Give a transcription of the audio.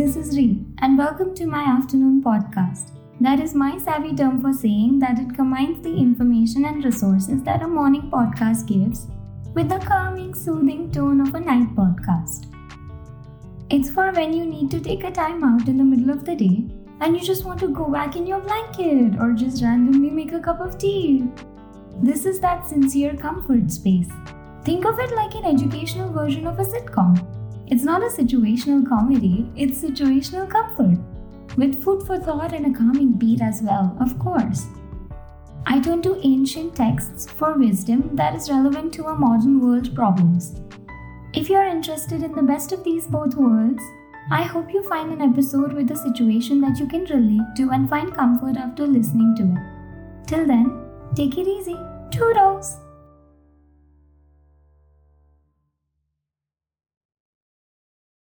this is Ree, and welcome to my afternoon podcast. That is my savvy term for saying that it combines the information and resources that a morning podcast gives with the calming, soothing tone of a night podcast. It's for when you need to take a time out in the middle of the day and you just want to go back in your blanket or just randomly make a cup of tea. This is that sincere comfort space. Think of it like an educational version of a sitcom. It's not a situational comedy, it's situational comfort. With food for thought and a calming beat as well, of course. I turn to ancient texts for wisdom that is relevant to our modern world problems. If you are interested in the best of these both worlds, I hope you find an episode with a situation that you can relate to and find comfort after listening to it. Till then, take it easy. Toodles!